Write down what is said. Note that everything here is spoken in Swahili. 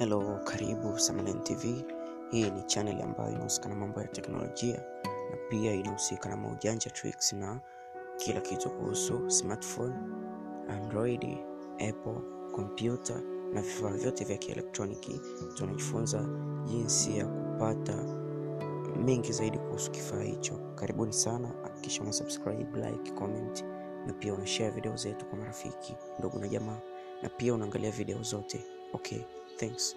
Hello, karibu Samlen TV. Hii ni channel ambayo inahusika na mambo ya teknolojia na pia inahusika na maujanja tricks na kila kitu kuhusu smartphone, Android, Apple, kompyuta na vifaa vyote vya kielektroniki. Tunajifunza jinsi ya kupata mengi zaidi kuhusu kifaa hicho. Karibuni sana, hakikisha una like, comment na pia unashare video zetu kwa marafiki, ndugu na jamaa na pia unaangalia video zote. Okay, things.